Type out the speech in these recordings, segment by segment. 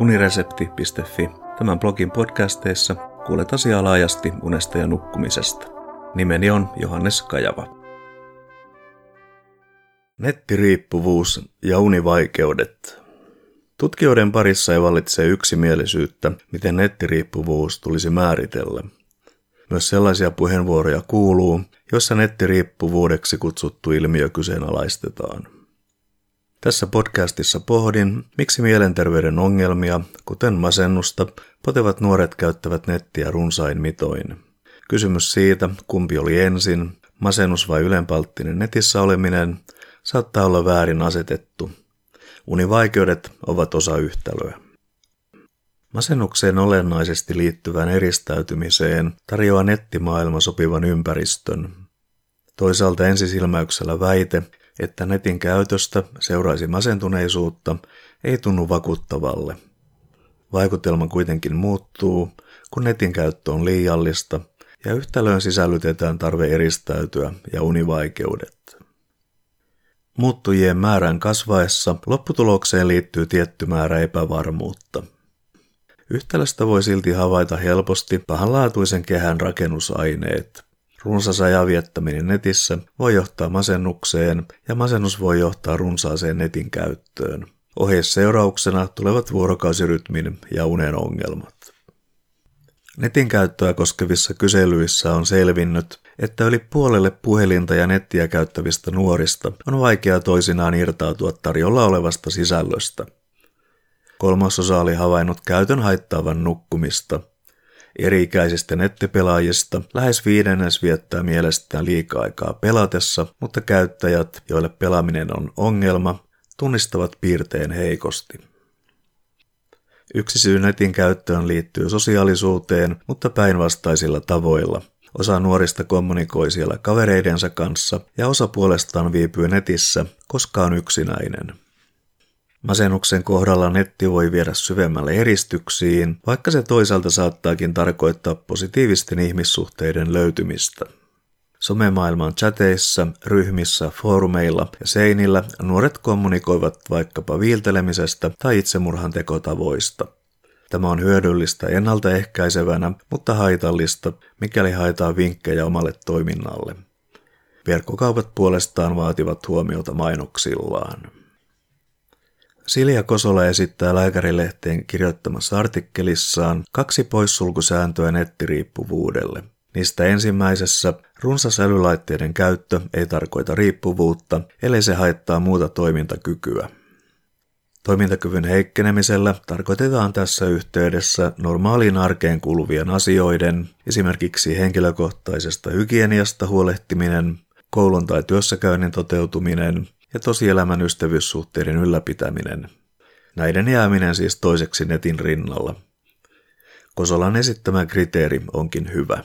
uniresepti.fi. Tämän blogin podcasteissa kuulet asiaa laajasti unesta ja nukkumisesta. Nimeni on Johannes Kajava. Nettiriippuvuus ja univaikeudet. Tutkijoiden parissa ei vallitse yksimielisyyttä, miten nettiriippuvuus tulisi määritellä. Myös sellaisia puheenvuoroja kuuluu, joissa nettiriippuvuudeksi kutsuttu ilmiö kyseenalaistetaan. Tässä podcastissa pohdin, miksi mielenterveyden ongelmia, kuten masennusta, potevat nuoret käyttävät nettiä runsain mitoin. Kysymys siitä, kumpi oli ensin, masennus vai ylenpalttinen netissä oleminen, saattaa olla väärin asetettu. Univaikeudet ovat osa yhtälöä. Masennukseen olennaisesti liittyvään eristäytymiseen tarjoaa nettimaailma sopivan ympäristön. Toisaalta ensisilmäyksellä väite, että netin käytöstä seuraisi masentuneisuutta, ei tunnu vakuuttavalle. Vaikutelma kuitenkin muuttuu, kun netin käyttö on liiallista ja yhtälöön sisällytetään tarve eristäytyä ja univaikeudet. Muuttujien määrän kasvaessa lopputulokseen liittyy tietty määrä epävarmuutta. Yhtälöstä voi silti havaita helposti pahanlaatuisen kehän rakennusaineet – Runsas ajan viettäminen netissä voi johtaa masennukseen ja masennus voi johtaa runsaaseen netin käyttöön. Oheisseurauksena tulevat vuorokausirytmin ja unen ongelmat. Netin käyttöä koskevissa kyselyissä on selvinnyt, että yli puolelle puhelinta ja nettiä käyttävistä nuorista on vaikea toisinaan irtautua tarjolla olevasta sisällöstä. Kolmasosa oli havainnut käytön haittaavan nukkumista – Eri-ikäisistä nettipelaajista lähes viidennes viettää mielestään liikaa aikaa pelatessa, mutta käyttäjät, joille pelaaminen on ongelma, tunnistavat piirteen heikosti. Yksi syy netin käyttöön liittyy sosiaalisuuteen, mutta päinvastaisilla tavoilla. Osa nuorista kommunikoi siellä kavereidensa kanssa ja osa puolestaan viipyy netissä, koska on yksinäinen. Masennuksen kohdalla netti voi viedä syvemmälle eristyksiin, vaikka se toisaalta saattaakin tarkoittaa positiivisten ihmissuhteiden löytymistä. Somemaailman chateissa, ryhmissä, foorumeilla ja seinillä nuoret kommunikoivat vaikkapa viiltelemisestä tai itsemurhan tekotavoista. Tämä on hyödyllistä ennaltaehkäisevänä, mutta haitallista, mikäli haetaan vinkkejä omalle toiminnalle. Verkkokaupat puolestaan vaativat huomiota mainoksillaan. Silja Kosola esittää lääkärilehteen kirjoittamassa artikkelissaan kaksi poissulkusääntöä nettiriippuvuudelle. Niistä ensimmäisessä runsas älylaitteiden käyttö ei tarkoita riippuvuutta, ellei se haittaa muuta toimintakykyä. Toimintakyvyn heikkenemisellä tarkoitetaan tässä yhteydessä normaaliin arkeen kuuluvien asioiden, esimerkiksi henkilökohtaisesta hygieniasta huolehtiminen, koulun tai työssäkäynnin toteutuminen, ja tosielämän ystävyyssuhteiden ylläpitäminen. Näiden jääminen siis toiseksi netin rinnalla. Kosolan esittämä kriteeri onkin hyvä.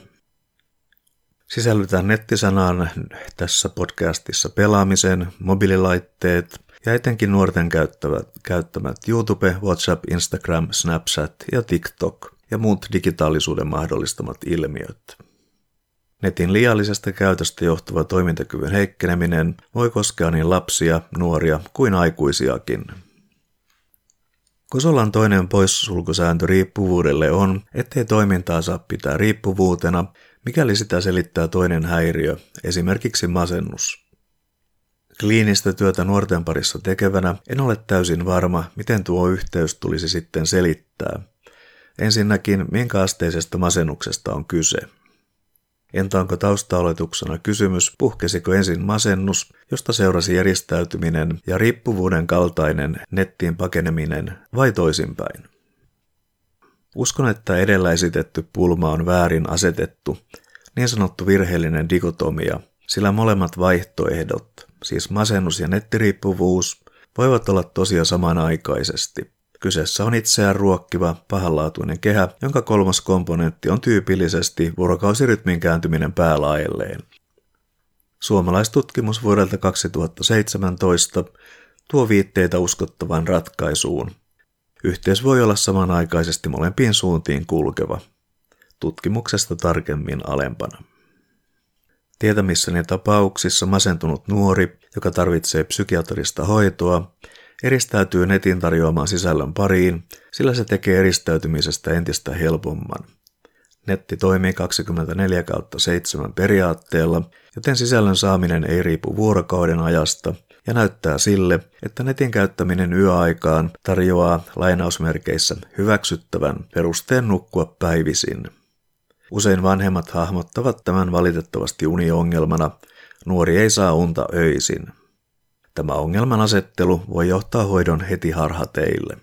Sisällytään nettisanaan tässä podcastissa pelaamisen, mobiililaitteet ja etenkin nuorten käyttämät, käyttämät YouTube, WhatsApp, Instagram, Snapchat ja TikTok ja muut digitaalisuuden mahdollistamat ilmiöt. Netin liiallisesta käytöstä johtuva toimintakyvyn heikkeneminen voi koskea niin lapsia, nuoria kuin aikuisiakin. Kosolan toinen poissulkusääntö riippuvuudelle on, ettei toimintaa saa pitää riippuvuutena, mikäli sitä selittää toinen häiriö, esimerkiksi masennus. Kliinistä työtä nuorten parissa tekevänä en ole täysin varma, miten tuo yhteys tulisi sitten selittää. Ensinnäkin, minkä asteisesta masennuksesta on kyse. Entä onko taustaoletuksena kysymys, puhkesiko ensin masennus, josta seurasi järjestäytyminen ja riippuvuuden kaltainen nettiin pakeneminen vai toisinpäin? Uskon, että edellä esitetty pulma on väärin asetettu, niin sanottu virheellinen dikotomia, sillä molemmat vaihtoehdot, siis masennus ja nettiriippuvuus, voivat olla tosia samanaikaisesti. Kyseessä on itseään ruokkiva, pahanlaatuinen kehä, jonka kolmas komponentti on tyypillisesti vuorokausirytmin kääntyminen päälaelleen. Suomalaistutkimus vuodelta 2017 tuo viitteitä uskottavaan ratkaisuun. Yhteys voi olla samanaikaisesti molempiin suuntiin kulkeva. Tutkimuksesta tarkemmin alempana. Tietämissäni tapauksissa masentunut nuori, joka tarvitsee psykiatrista hoitoa, eristäytyy netin tarjoamaan sisällön pariin, sillä se tekee eristäytymisestä entistä helpomman. Netti toimii 24 kautta 7 periaatteella, joten sisällön saaminen ei riipu vuorokauden ajasta ja näyttää sille, että netin käyttäminen yöaikaan tarjoaa lainausmerkeissä hyväksyttävän perusteen nukkua päivisin. Usein vanhemmat hahmottavat tämän valitettavasti uniongelmana, nuori ei saa unta öisin. Tämä ongelman asettelu voi johtaa hoidon heti harhateille.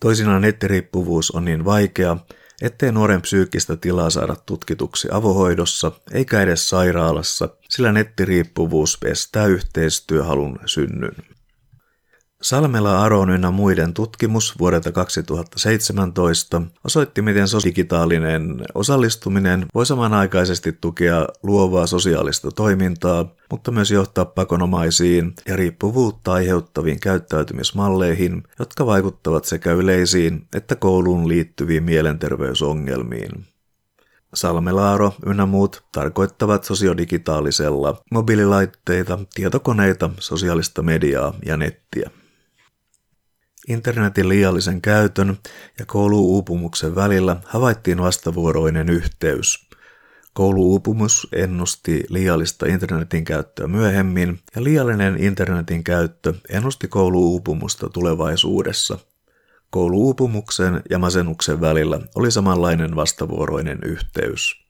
Toisinaan nettiriippuvuus on niin vaikea, ettei nuoren psyykkistä tilaa saada tutkituksi avohoidossa eikä edes sairaalassa, sillä nettiriippuvuus estää yhteistyöhalun synnyn. Salmela Aron ynnä muiden tutkimus vuodelta 2017 osoitti, miten digitaalinen osallistuminen voi samanaikaisesti tukea luovaa sosiaalista toimintaa, mutta myös johtaa pakonomaisiin ja riippuvuutta aiheuttaviin käyttäytymismalleihin, jotka vaikuttavat sekä yleisiin että kouluun liittyviin mielenterveysongelmiin. Salmelaaro ynnä muut tarkoittavat sosiodigitaalisella mobiililaitteita, tietokoneita, sosiaalista mediaa ja nettiä. Internetin liiallisen käytön ja kouluuupumuksen välillä havaittiin vastavuoroinen yhteys. Kouluuupumus ennusti liiallista internetin käyttöä myöhemmin ja liiallinen internetin käyttö ennusti kouluuupumusta tulevaisuudessa. Kouluuupumuksen ja masennuksen välillä oli samanlainen vastavuoroinen yhteys.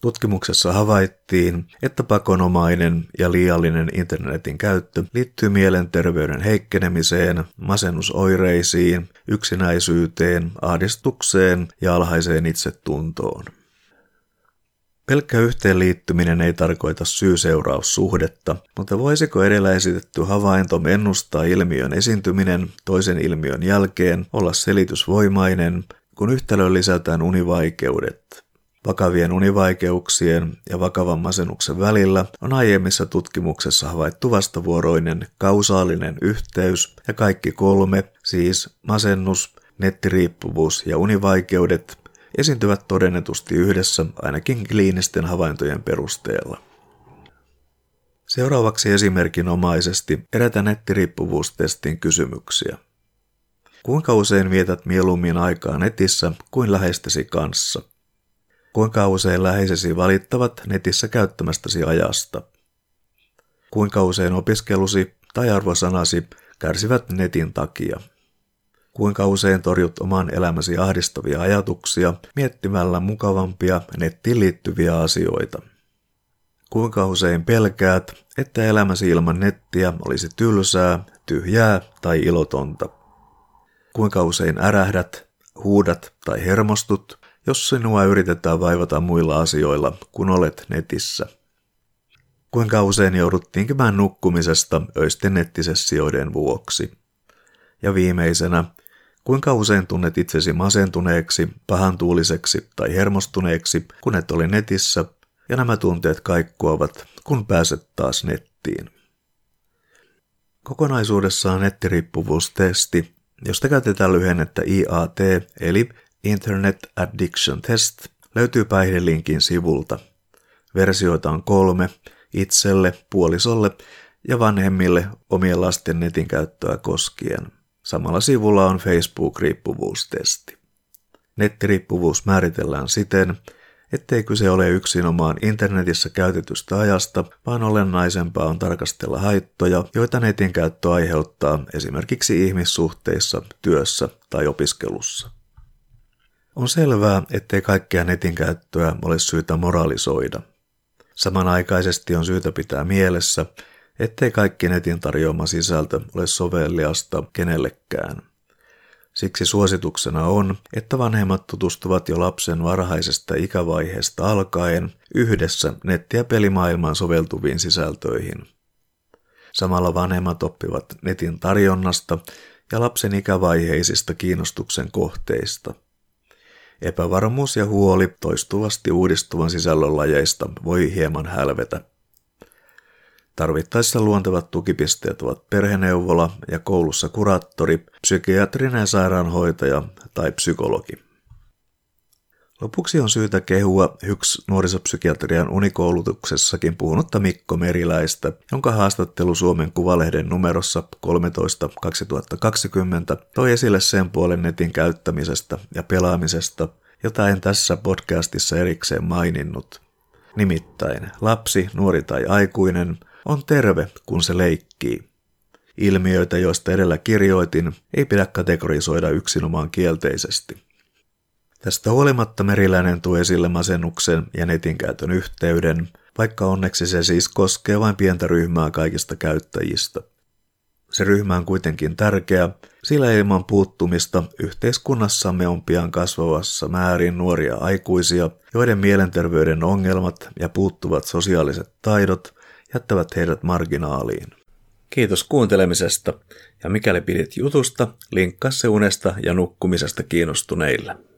Tutkimuksessa havaittiin, että pakonomainen ja liiallinen internetin käyttö liittyy mielenterveyden heikkenemiseen, masennusoireisiin, yksinäisyyteen, ahdistukseen ja alhaiseen itsetuntoon. Pelkkä yhteenliittyminen ei tarkoita syy-seuraussuhdetta, mutta voisiko edellä esitetty havainto ennustaa ilmiön esiintyminen toisen ilmiön jälkeen olla selitysvoimainen, kun yhtälöön lisätään univaikeudet, Vakavien univaikeuksien ja vakavan masennuksen välillä on aiemmissa tutkimuksessa havaittu vastavuoroinen kausaalinen yhteys ja kaikki kolme, siis masennus, nettiriippuvuus ja univaikeudet, esiintyvät todennetusti yhdessä ainakin kliinisten havaintojen perusteella. Seuraavaksi esimerkinomaisesti erätä nettiriippuvuustestin kysymyksiä. Kuinka usein vietät mieluummin aikaa netissä kuin läheistesi kanssa? Kuinka usein läheisesi valittavat netissä käyttämästäsi ajasta? Kuinka usein opiskelusi tai arvosanasi kärsivät netin takia? Kuinka usein torjut oman elämäsi ahdistavia ajatuksia miettimällä mukavampia nettiin liittyviä asioita? Kuinka usein pelkäät, että elämäsi ilman nettiä olisi tylsää, tyhjää tai ilotonta? Kuinka usein ärähdät, huudat tai hermostut, jos sinua yritetään vaivata muilla asioilla, kun olet netissä. Kuinka usein joudut tinkimään nukkumisesta öisten nettisessioiden vuoksi? Ja viimeisenä, kuinka usein tunnet itsesi masentuneeksi, pahantuuliseksi tai hermostuneeksi, kun et ole netissä, ja nämä tunteet kaikkoavat, kun pääset taas nettiin. Kokonaisuudessaan nettiriippuvuustesti, josta käytetään lyhennettä IAT, eli Internet Addiction Test löytyy päihdelinkin sivulta. Versioita on kolme, itselle, puolisolle ja vanhemmille omien lasten netin käyttöä koskien. Samalla sivulla on Facebook-riippuvuustesti. Nettiriippuvuus määritellään siten, ettei kyse ole yksinomaan internetissä käytetystä ajasta, vaan olennaisempaa on tarkastella haittoja, joita netin käyttö aiheuttaa esimerkiksi ihmissuhteissa, työssä tai opiskelussa. On selvää, ettei kaikkea netin käyttöä ole syytä moralisoida. Samanaikaisesti on syytä pitää mielessä, ettei kaikki netin tarjoama sisältö ole soveliasta kenellekään. Siksi suosituksena on, että vanhemmat tutustuvat jo lapsen varhaisesta ikävaiheesta alkaen yhdessä netti- ja pelimaailmaan soveltuviin sisältöihin. Samalla vanhemmat oppivat netin tarjonnasta ja lapsen ikävaiheisista kiinnostuksen kohteista – Epävarmuus ja huoli toistuvasti uudistuvan sisällön lajeista voi hieman hälvetä. Tarvittaessa luontevat tukipisteet ovat perheneuvola ja koulussa kuraattori, psykiatrinen sairaanhoitaja tai psykologi. Lopuksi on syytä kehua hyks nuorisopsykiatrian unikoulutuksessakin puhunutta Mikko Meriläistä, jonka haastattelu Suomen Kuvalehden numerossa 13 2020 toi esille sen puolen netin käyttämisestä ja pelaamisesta, jota en tässä podcastissa erikseen maininnut. Nimittäin lapsi, nuori tai aikuinen on terve, kun se leikkii. Ilmiöitä, joista edellä kirjoitin, ei pidä kategorisoida yksinomaan kielteisesti. Tästä huolimatta Meriläinen tuo esille masennuksen ja netin käytön yhteyden, vaikka onneksi se siis koskee vain pientä ryhmää kaikista käyttäjistä. Se ryhmä on kuitenkin tärkeä, sillä ilman puuttumista yhteiskunnassamme on pian kasvavassa määrin nuoria aikuisia, joiden mielenterveyden ongelmat ja puuttuvat sosiaaliset taidot jättävät heidät marginaaliin. Kiitos kuuntelemisesta, ja mikäli pidit jutusta, linkkaa se unesta ja nukkumisesta kiinnostuneille.